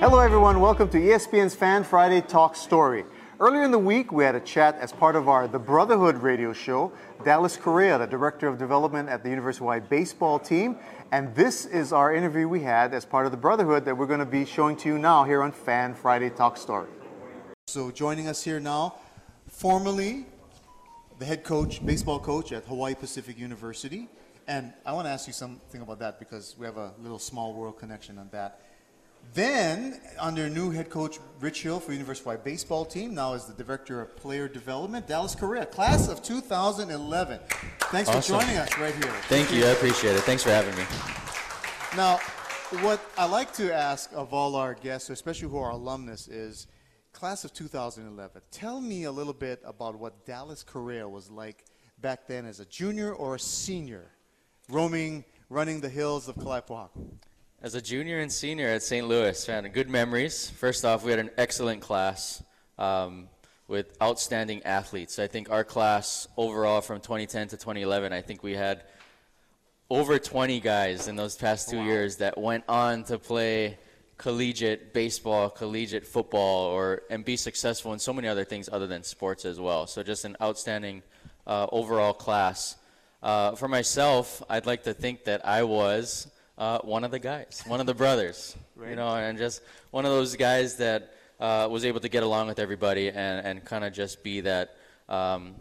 Hello, everyone. Welcome to ESPN's Fan Friday Talk Story. Earlier in the week, we had a chat as part of our The Brotherhood radio show. Dallas Correa, the Director of Development at the University of Hawaii baseball team. And this is our interview we had as part of The Brotherhood that we're going to be showing to you now here on Fan Friday Talk Story. So, joining us here now, formerly the head coach, baseball coach at Hawaii Pacific University. And I want to ask you something about that because we have a little small world connection on that. Then, under new head coach Rich Hill for University of Hawaii baseball team, now as the director of player development, Dallas Correa, class of 2011. Thanks Awesome. for joining us right here. Thank you. I appreciate it. Thanks for having me. Now, what I like to ask of all our guests, especially who are alumnus, is class of 2011. Tell me a little bit about what Dallas Correa was like back then as a junior or a senior, roaming, running the hills of Kalaipahoa. As a junior and senior at St. Louis, had good memories. First off, we had an excellent class um, with outstanding athletes. I think our class overall from 2010 to 2011, I think we had over 20 guys in those past two years that went on to play collegiate baseball, collegiate football, or and be successful in so many other things other than sports as well. So just an outstanding uh, overall class. Uh, for myself, I'd like to think that I was uh, one of the guys, one of the brothers, you know, and just one of those guys that uh, was able to get along with everybody and, and kind of just be that um,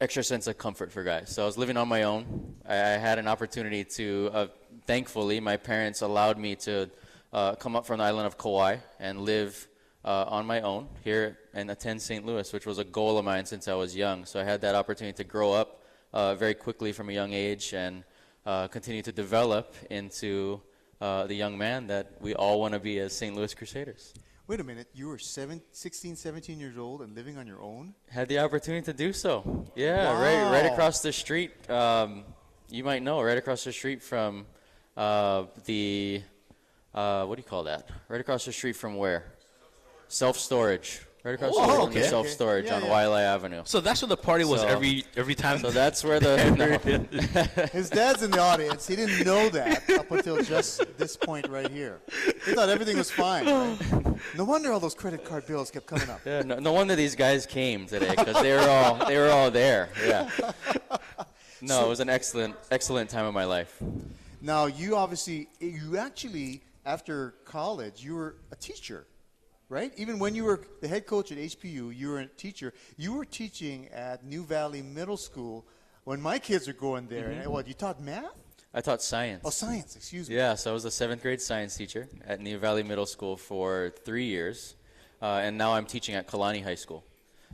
extra sense of comfort for guys. So I was living on my own. I, I had an opportunity to, uh, thankfully, my parents allowed me to uh, come up from the island of Kauai and live uh, on my own here and attend St. Louis, which was a goal of mine since I was young. So I had that opportunity to grow up uh, very quickly from a young age and uh, continue to develop into uh, the young man that we all want to be as St. Louis Crusaders. Wait a minute, you were seven, 16, 17 years old and living on your own? Had the opportunity to do so. Yeah, right, right across the street. Um, you might know, right across the street from uh, the uh, what do you call that? Right across the street from where? Self storage. Right across oh, the Oh, street from the okay. self storage Yeah, on yeah. Waialae Avenue. So that's where the party was So- every every time. So that's where the no. His dad's in the audience. He didn't know that up until just this point right here. He thought everything was fine. Right? No wonder all those credit card bills kept coming up. Yeah, no, no wonder these guys came today because they were all they were all there. Yeah. No, it was an excellent excellent time of my life. Now, you obviously, you actually, after college, you were a teacher, right? Even when you were the head coach at HPU, you were a teacher. You were teaching at Niu Valley Middle School when my kids were going there. And what, you taught math? I taught science. Oh, science, excuse me. Yeah, so I was a seventh grade science teacher at Niu Valley Middle School for three years, uh, and now I'm teaching at Kalani High School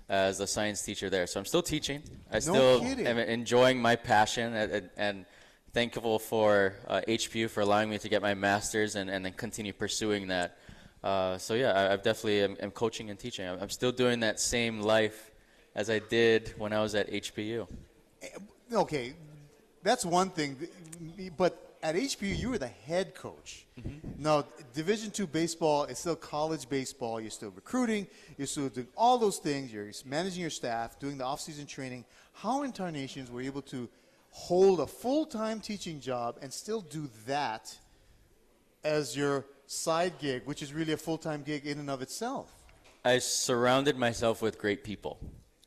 as a science teacher there. So I'm still teaching. I still kidding. am enjoying my passion and, and- and thankful for uh, HPU for allowing me to get my master's and, and then continue pursuing that. Uh, so yeah, I, I've definitely am, am coaching and teaching. I'm, I'm still doing that same life as I did when I was at HPU. Okay, that's one thing. But at HPU, you were the head coach. Now, Division two baseball is still college baseball. You're still recruiting. You're still doing all those things. You're managing your staff, doing the off-season training. How Incarnations were able to hold a full-time teaching job and still do that as your side gig, which is really a full-time gig in and of itself. I surrounded myself with great people.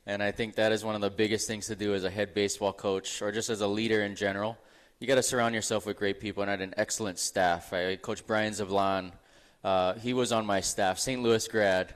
And I think that is one of the biggest things to do as a head baseball coach or just as a leader in general. You got to surround yourself with great people. And I had an excellent staff. I Coach Brian Zablan, uh, he was on my staff, St. Louis grad,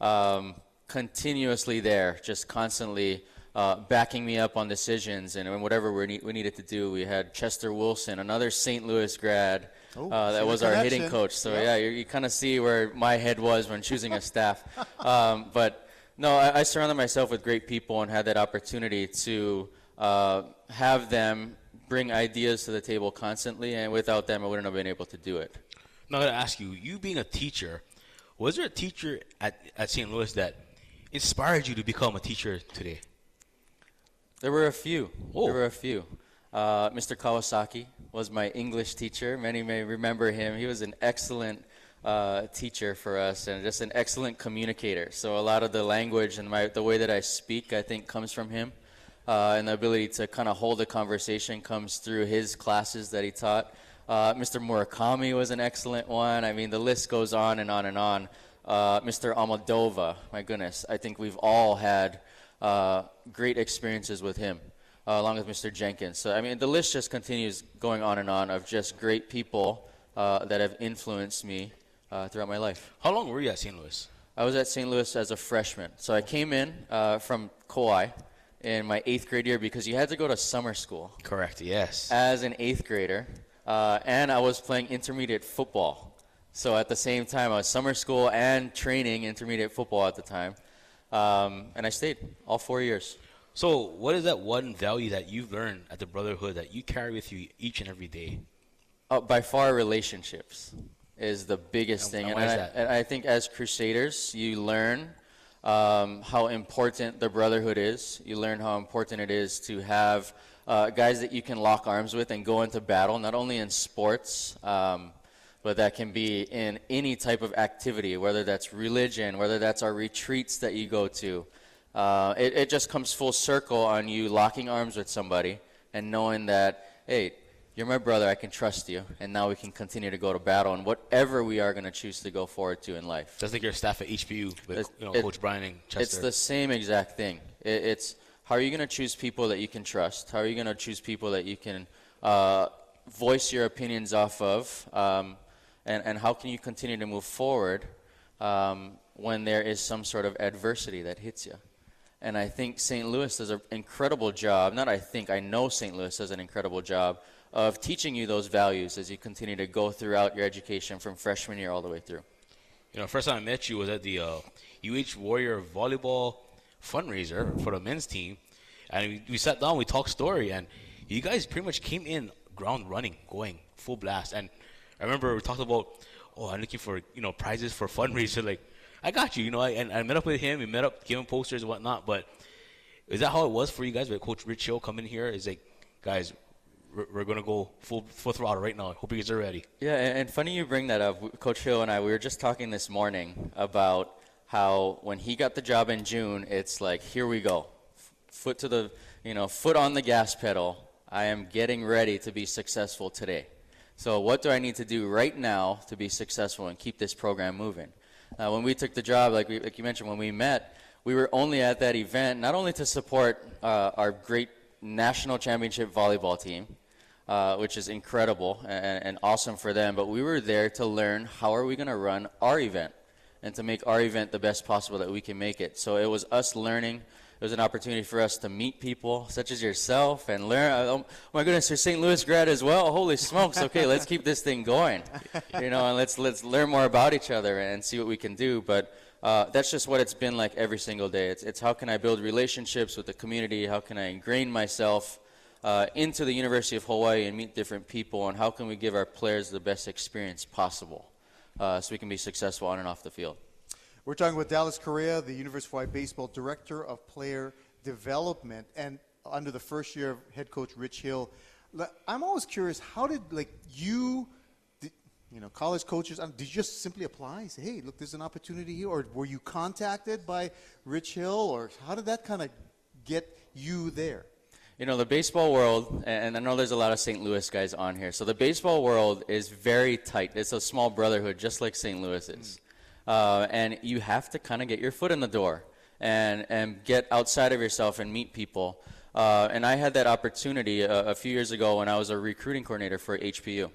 um, continuously there, just constantly uh, backing me up on decisions and whatever we, need, we needed to do. We had Chester Wilson, another St. Louis grad. Oh, uh, that was our hitting coach. So Yeah. yeah, you, you kind of see where my head was when choosing a staff. Um, but no, I, I surrounded myself with great people and had that opportunity to uh, have them bring ideas to the table constantly. And without them, I wouldn't have been able to do it. Now, I gotta ask you, you being a teacher, was there a teacher at, at St. Louis that inspired you to become a teacher today? There were a few. Oh. There were a few. Uh, Mr. Kawasaki was my English teacher. Many may remember him. He was an excellent uh, teacher for us and just an excellent communicator. So a lot of the language and my, the way that I speak, I think, comes from him. Uh, and the ability to kind of hold a conversation comes through his classes that he taught. Uh, Mr. Murakami was an excellent one. I mean, the list goes on and on and on. Uh, Mr. Almodovar, my goodness, I think we've all had uh, great experiences with him, uh, along with Mr. Jenkins. So, I mean, the list just continues going on and on of just great people uh, that have influenced me uh, throughout my life. How long were you at St. Louis? I was at St. Louis as a freshman. So I came in uh, from Kauai in my eighth grade year because you had to go to summer school Correct. Yes. as an eighth grader, uh, and I was playing intermediate football. So at the same time, I was summer school and training intermediate football at the time, um, and I stayed all four years. So, what is that one value that you've learned at the Brotherhood that you carry with you each and every day? Uh, by far, relationships is the biggest And- thing, and and, I, and I think as Crusaders, you learn um, how important the brotherhood is. You learn how important it is to have uh, guys that you can lock arms with and go into battle, not only in sports, um, but that can be in any type of activity, whether that's religion, whether that's our retreats that you go to. Uh, it, it just comes full circle on you locking arms with somebody and knowing that, hey, you're my brother, I can trust you, and now we can continue to go to battle and whatever we are going to choose to go forward to in life. Just like your staff at HPU with you know, it- Coach Brian and Chester. It's the same exact thing. It, it's how are you going to choose people that you can trust? How are you going to choose people that you can uh, voice your opinions off of? Um, and, and how can you continue to move forward um, when there is some sort of adversity that hits you? And I think St. Louis does an incredible job. Not I think, I know St. Louis does an incredible job of teaching you those values as you continue to go throughout your education from freshman year all the way through. You know, first time I met you was at the uh, UH Warrior volleyball fundraiser for the men's team, and we, we sat down, we talked story, and you guys pretty much came in ground running, going full blast. And I remember we talked about, oh, I'm looking for you know prizes for fundraiser. Like, I got you, you know. I, and I met up with him. We met up, gave him posters and whatnot. But is that how it was for you guys? With Coach Rich Hill coming here, is like, guys, we're, we're gonna go full full throttle right now. Hope you guys are ready. Yeah, and, and funny you bring that up. Coach Hill and I, we were just talking this morning about how when he got the job in June, it's like, here we go. Foot to the, you know, foot on the gas pedal. I am getting ready to be successful today. So what do I need to do right now to be successful and keep this program moving? Uh, when we took the job, like, we, like you mentioned, when we met, we were only at that event not only to support uh, our great national championship volleyball team, uh, which is incredible and, and awesome for them. But we were there to learn how are we going to run our event and to make our event the best possible that we can make it. So it was us learning. It was an opportunity for us to meet people such as yourself and learn. Oh my goodness, you're St. Louis grad as well. Holy smokes! Okay, let's keep this thing going. You know, and let's let's learn more about each other and see what we can do. But uh, that's just what it's been like every single day. It's, it's how can I build relationships with the community? How can I ingrain myself uh, into the University of Hawaii and meet different people? And how can we give our players the best experience possible uh, so we can be successful on and off the field? We're talking with Dallas Correa, the University of Hawaii Baseball Director of Player Development, and under the first year of head coach Rich Hill. I'm always curious, how did like you, di- you know, college coaches, um, did you just simply apply? Say, hey, look, there's an opportunity here, or were you contacted by Rich Hill, or how did that kind of get you there? You know, the baseball world, and I know there's a lot of St. Louis guys on here. So the baseball world is very tight. It's a small brotherhood, just like St. Louis is. Uh, and you have to kind of get your foot in the door and, and get outside of yourself and meet people. Uh, and I had that opportunity a, a few years ago when I was a recruiting coordinator for HPU.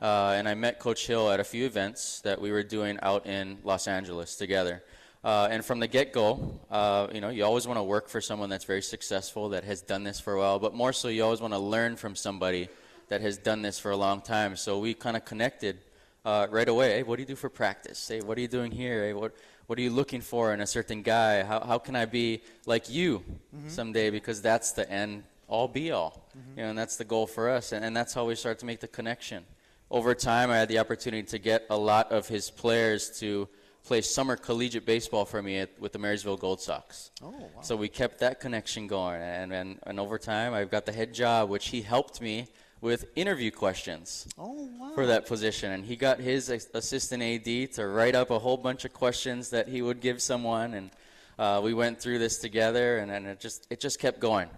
Uh, and I met Coach Hill at a few events that we were doing out in Los Angeles together. Uh, and from the get-go, uh, you know, you always want to work for someone that's very successful, that has done this for a while, but more so, you always want to learn from somebody that has done this for a long time. So we kind of connected uh, right away. Hey, what do you do for practice? Hey, what are you doing here? Hey, what what are you looking for in a certain guy? How how can I be like you someday? Because that's the end all be all, you know, and that's the goal for us, and, and that's how we start to make the connection. Over time, I had the opportunity to get a lot of his players to play summer collegiate baseball for me at, with the Marysville Gold Sox. Oh, wow. So we kept that connection going, and, and, and over time, I've got the head job, which he helped me with interview questions Oh, wow. for that position. And he got his assistant AD to write up a whole bunch of questions that he would give someone, and uh, we went through this together, and, and it just it just kept going.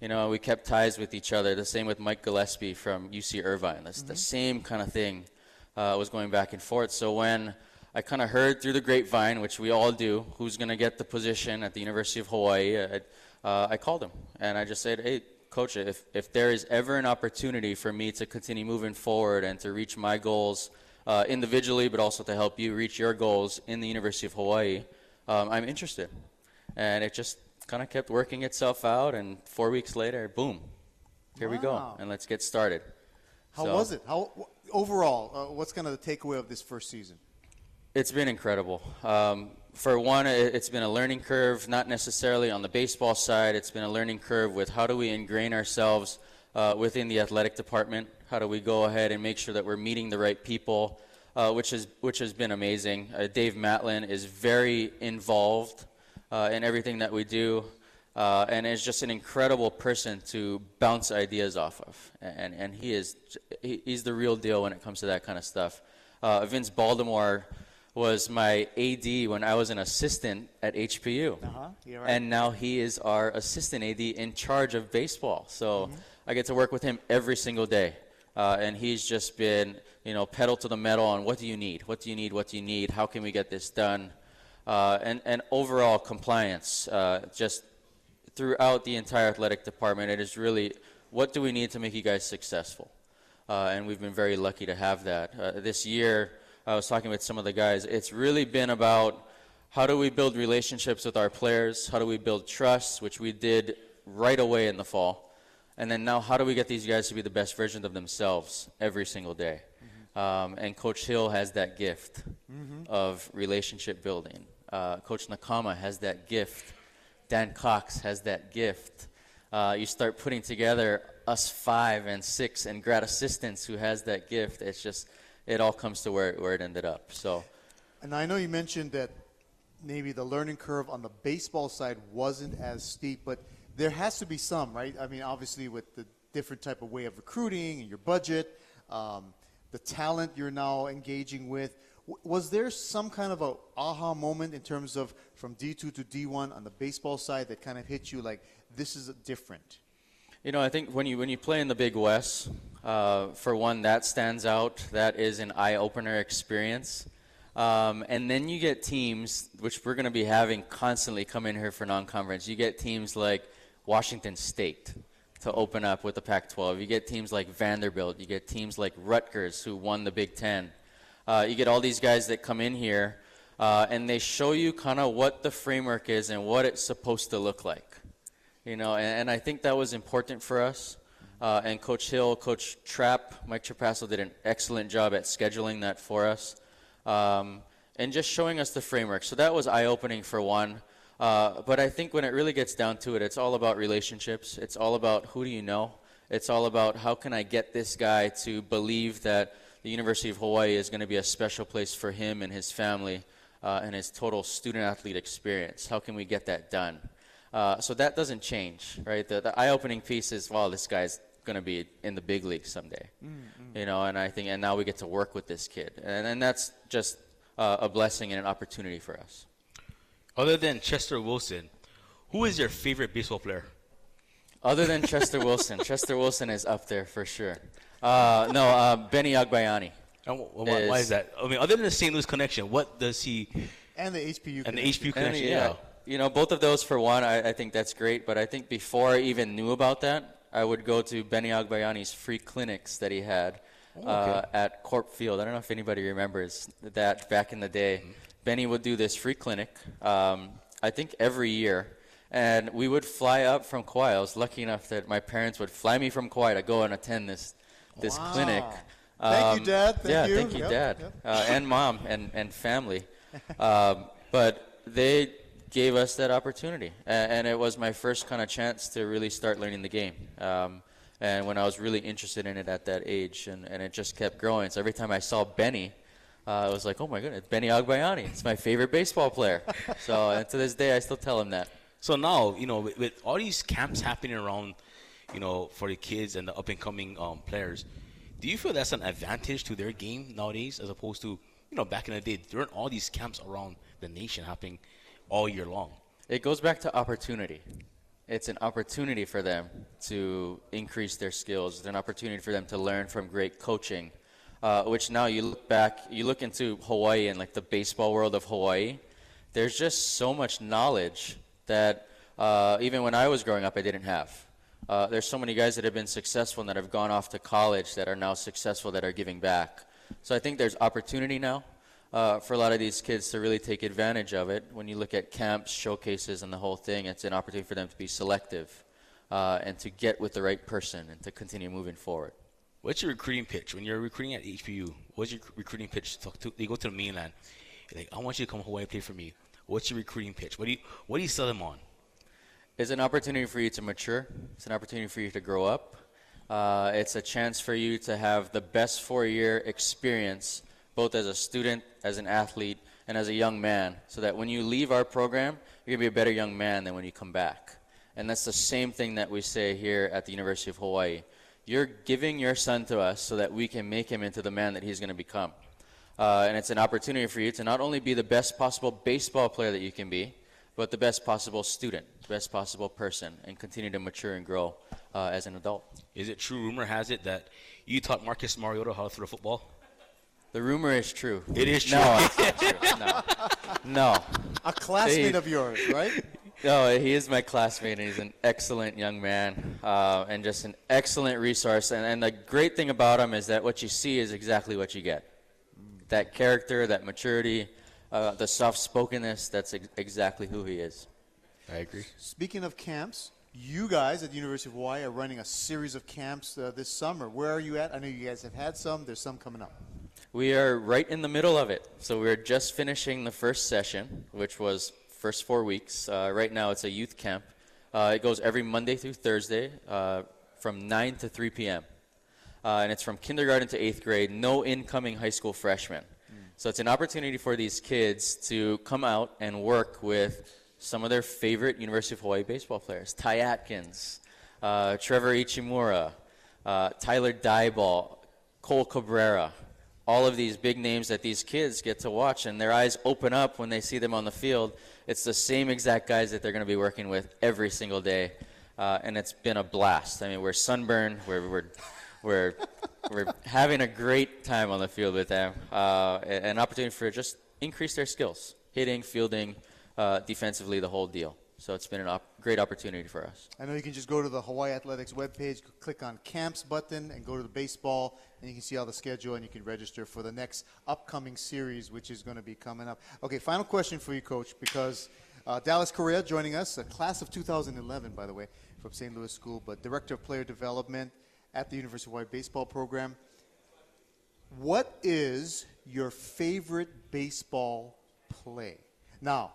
You know, we kept ties with each other. The same with Mike Gillespie from UC Irvine. That's the same kind of thing uh, was going back and forth. So when I kind of heard through the grapevine, which we all do, who's going to get the position at the University of Hawaii, I, uh, I called him and I just said, hey, coach, if, if there is ever an opportunity for me to continue moving forward and to reach my goals uh, individually, but also to help you reach your goals in the University of Hawaii, um, I'm interested. And it just kind of kept working itself out. And four weeks later, boom, here we go. And let's get started. How So- was it? How overall? Uh, what's kind of the takeaway of this first season? It's been incredible. Um, for one, it- it's been a learning curve, not necessarily on the baseball side. It's been a learning curve with how do we ingrain ourselves uh, within the athletic department? How do we go ahead and make sure that we're meeting the right people, uh, which, is, which has been amazing. Uh, Dave Matlin is very involved uh, in everything that we do. Uh, and is just an incredible person to bounce ideas off of, and and he is he, he's the real deal when it comes to that kind of stuff. Uh, Vince Baldemor was my AD when I was an assistant at HPU. Uh-huh, right. And now he is our assistant AD in charge of baseball. So I get to work with him every single day. Uh, and he's just been, you know, pedal to the metal on what do you need? What do you need? What do you need? How can we get this done? Uh, and, and overall compliance, uh, just throughout the entire athletic department, it is really what do we need to make you guys successful? Uh, and we've been very lucky to have that. Uh, this year, I was talking with some of the guys. It's really been about how do we build relationships with our players? How do we build trust, which we did right away in the fall? And then now, how do we get these guys to be the best version of themselves every single day? Um, and Coach Hill has that gift of relationship building. Uh, Coach Nakama has that gift. Dan Cox has that gift. Uh, you start putting together us five and six and grad assistants who has that gift. It's just, it all comes to where, where it ended up. So, And I know you mentioned that maybe the learning curve on the baseball side wasn't as steep, but there has to be some, right? I mean, obviously with the different type of way of recruiting and your budget, um, the talent you're now engaging with. W- Was there some kind of a aha moment in terms of from D2 to D1 on the baseball side that kind of hit you like this is different? You know, I think when you when you play in the Big West, uh, for one, that stands out. That is an eye-opener experience. Um, and then you get teams, which we're going to be having constantly come in here for non-conference. You get teams like Washington State to open up with the Pac-12. You get teams like Vanderbilt. You get teams like Rutgers, who won the Big Ten. Uh, you get all these guys that come in here, uh, and they show you kind of what the framework is and what it's supposed to look like you know, and, and I think that was important for us. Uh, and Coach Hill, Coach Trapp, Mike Trapasso did an excellent job at scheduling that for us, um, and just showing us the framework. So that was eye-opening for one. Uh, but I think when it really gets down to it, it's all about relationships. It's all about who do you know. It's all about how can I get this guy to believe that the University of Hawaii is going to be a special place for him and his family uh, and his total student-athlete experience. How can we get that done? Uh, so that doesn't change, right? The, the eye-opening piece is, wow, this guy's going to be in the big league someday, you know. And I think, and now we get to work with this kid, and, and that's just uh, a blessing and an opportunity for us. Other than Chester Wilson, who is your favorite baseball player? Other than Chester Wilson, Chester Wilson is up there for sure. Uh, no, uh, Benny Agbayani. And wh- wh- why, Is- is that? I mean, other than the St. Louis connection, what does he And the HPU. and the. HPU connection? And, yeah. You know, both of those for one, I, I think that's great. But I think before I even knew about that, I would go to Benny Agbayani's free clinics that he had uh, at Corp Field. I don't know if anybody remembers that back in the day. Benny would do this free clinic, um, I think every year. And we would fly up from Kauai. I was lucky enough that my parents would fly me from Kauai to go and attend this this Wow. clinic. Thank you, Dad. Thank yeah, you. thank you, Yep, Dad, yep. Uh, and Mom, and and family. um, but they gave us that opportunity, and, and it was my first kind of chance to really start learning the game. Um, and when I was really interested in it at that age, and, and it just kept growing. So every time I saw Benny, uh, I was like, oh my goodness, Benny Agbayani. It's my favorite baseball player. so and to this day, I still tell him that. So now, you know, with, with all these camps happening around, you know, for the kids and the up and coming um, players, do you feel that's an advantage to their game nowadays as opposed to, you know, back in the day, there weren't all these camps around the nation happening all year long? It goes back to opportunity. it's an opportunity for them to increase their skills. It's an opportunity for them to learn from great coaching. Uh, which now you look back, you look into Hawaii and like the baseball world of Hawaii. There's just so much knowledge that uh, even when I was growing up, I didn't have. Uh, there's so many guys that have been successful and that have gone off to college that are now successful that are giving back. So I think there's opportunity now uh, for a lot of these kids to really take advantage of it. When you look at camps, showcases, and the whole thing, it's an opportunity for them to be selective uh, and to get with the right person and to continue moving forward. What's your recruiting pitch when you're recruiting at HPU? What's your recruiting pitch? To, to, they go to the mainland. You're like, I want you to come Hawaii and play for me. What's your recruiting pitch? What do you What do you sell them on? It's an opportunity for you to mature. It's an opportunity for you to grow up. Uh, it's a chance for you to have the best four-year experience, both as a student, as an athlete, and as a young man, so that when you leave our program, you're gonna be a better young man than when you come back. And that's the same thing that we say here at the University of Hawaii. You're giving your son to us so that we can make him into the man that he's going to become. Uh, and it's an opportunity for you to not only be the best possible baseball player that you can be, but the best possible student, best possible person, and continue to mature and grow uh, as an adult. Is it true? Rumor has it that you taught Marcus Mariota how to throw football. The rumor is true. It is true. No, it's not true. No. No. A classmate They- of yours, right? No, he is my classmate, and he's an excellent young man, uh, and just an excellent resource. And, and the great thing about him is that what you see is exactly what you get. That character, that maturity, uh, the soft-spokenness, that's ex- exactly who he is. I agree. Speaking of camps, you guys at the University of Hawaii are running a series of camps uh, this summer. Where are you at? I know you guys have had some. There's some coming up. We are right in the middle of it. So we're just finishing the first session, which was first four weeks. Uh, right now, it's a youth camp. Uh, it goes every Monday through Thursday uh, from 9 to 3 p.m. Uh, and it's from kindergarten to eighth grade, no incoming high school freshmen. So it's an opportunity for these kids to come out and work with some of their favorite University of Hawaii baseball players. Ty Atkins, uh, Trevor Ichimura, uh, Tyler Dyball, Cole Cabrera, all of these big names that these kids get to watch, and their eyes open up when they see them on the field. It's the same exact guys that they're going to be working with every single day, uh, and it's been a blast. I mean, we're sunburned, we're, we're, we're, we're having a great time on the field with them, uh, an opportunity for just increase their skills, hitting, fielding, uh, defensively, the whole deal. So it's been a op- great opportunity for us. I know you can just go to the Hawaii Athletics webpage, click on camps button, and go to the baseball, and you can see all the schedule, and you can register for the next upcoming series, which is going to be coming up. Okay, final question for you, Coach, because uh, Dallas Correa joining us, a class of 2011, by the way, from St. Louis School, but Director of Player Development at the University of Hawaii Baseball Program. What is your favorite baseball play? Now,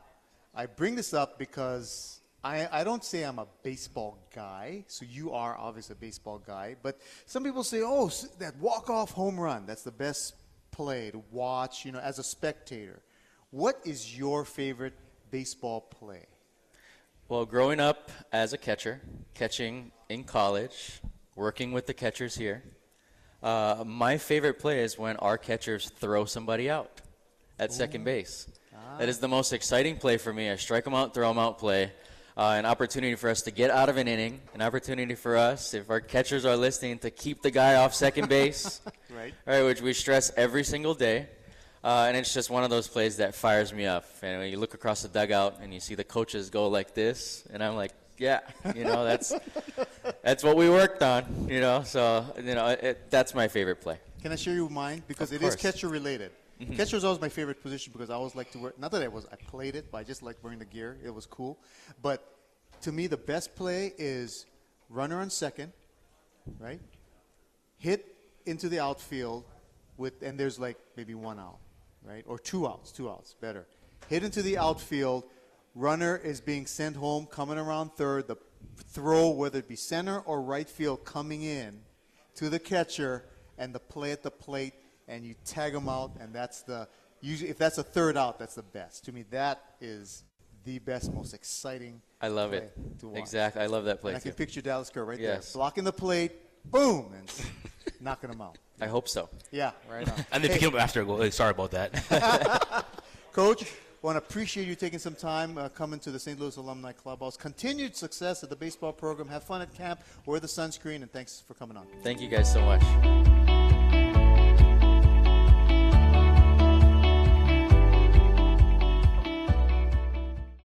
I bring this up because I, I don't say I'm a baseball guy, so you are obviously a baseball guy, but some people say, oh, that walk-off home run, that's the best play to watch, you know, as a spectator. What is your favorite baseball play? Well, growing up as a catcher, catching in college, working with the catchers here, uh, my favorite play is when our catchers throw somebody out at second base. That is the most exciting play for me. A strike them out, throw them out play. Uh, an opportunity for us to get out of an inning, an opportunity for us, if our catchers are listening, to keep the guy off second base. Right. All right, which we stress every single day. Uh, and it's just one of those plays that fires me up. And when you look across the dugout and you see the coaches go like this, and I'm like, yeah, you know, that's that's what we worked on, you know. So, you know, it, that's my favorite play. Can I share you mine? Because Of it is course. Mm-hmm. catcher related. Catcher is always my favorite position because I always like to wear. Not that I was, I played it, but I just like wearing the gear. It was cool. But to me, the best play is runner on second, right? Hit into the outfield with, and there's like maybe one out, right? Or two outs, two outs, better. Hit into the outfield. Runner is being sent home, coming around third. The throw, whether it be center or right field, coming in to the catcher, and the play at the plate, and you tag them out, and that's the usually if that's a third out, that's the best. To me, that is the best, most exciting. I love play it. to watch. Exactly. I love that play And I can too. picture Dallas Correa right Yes. there, blocking the plate, boom, and knocking them out. I hope so. Yeah, right on. And they Hey, pick him up after a goal. Sorry about that. Coach, want to appreciate you taking some time uh, coming to the St. Louis Alumni Clubhouse. Continued success at the baseball program. Have fun at camp. Wear the sunscreen, and thanks for coming on. Thank you guys so much.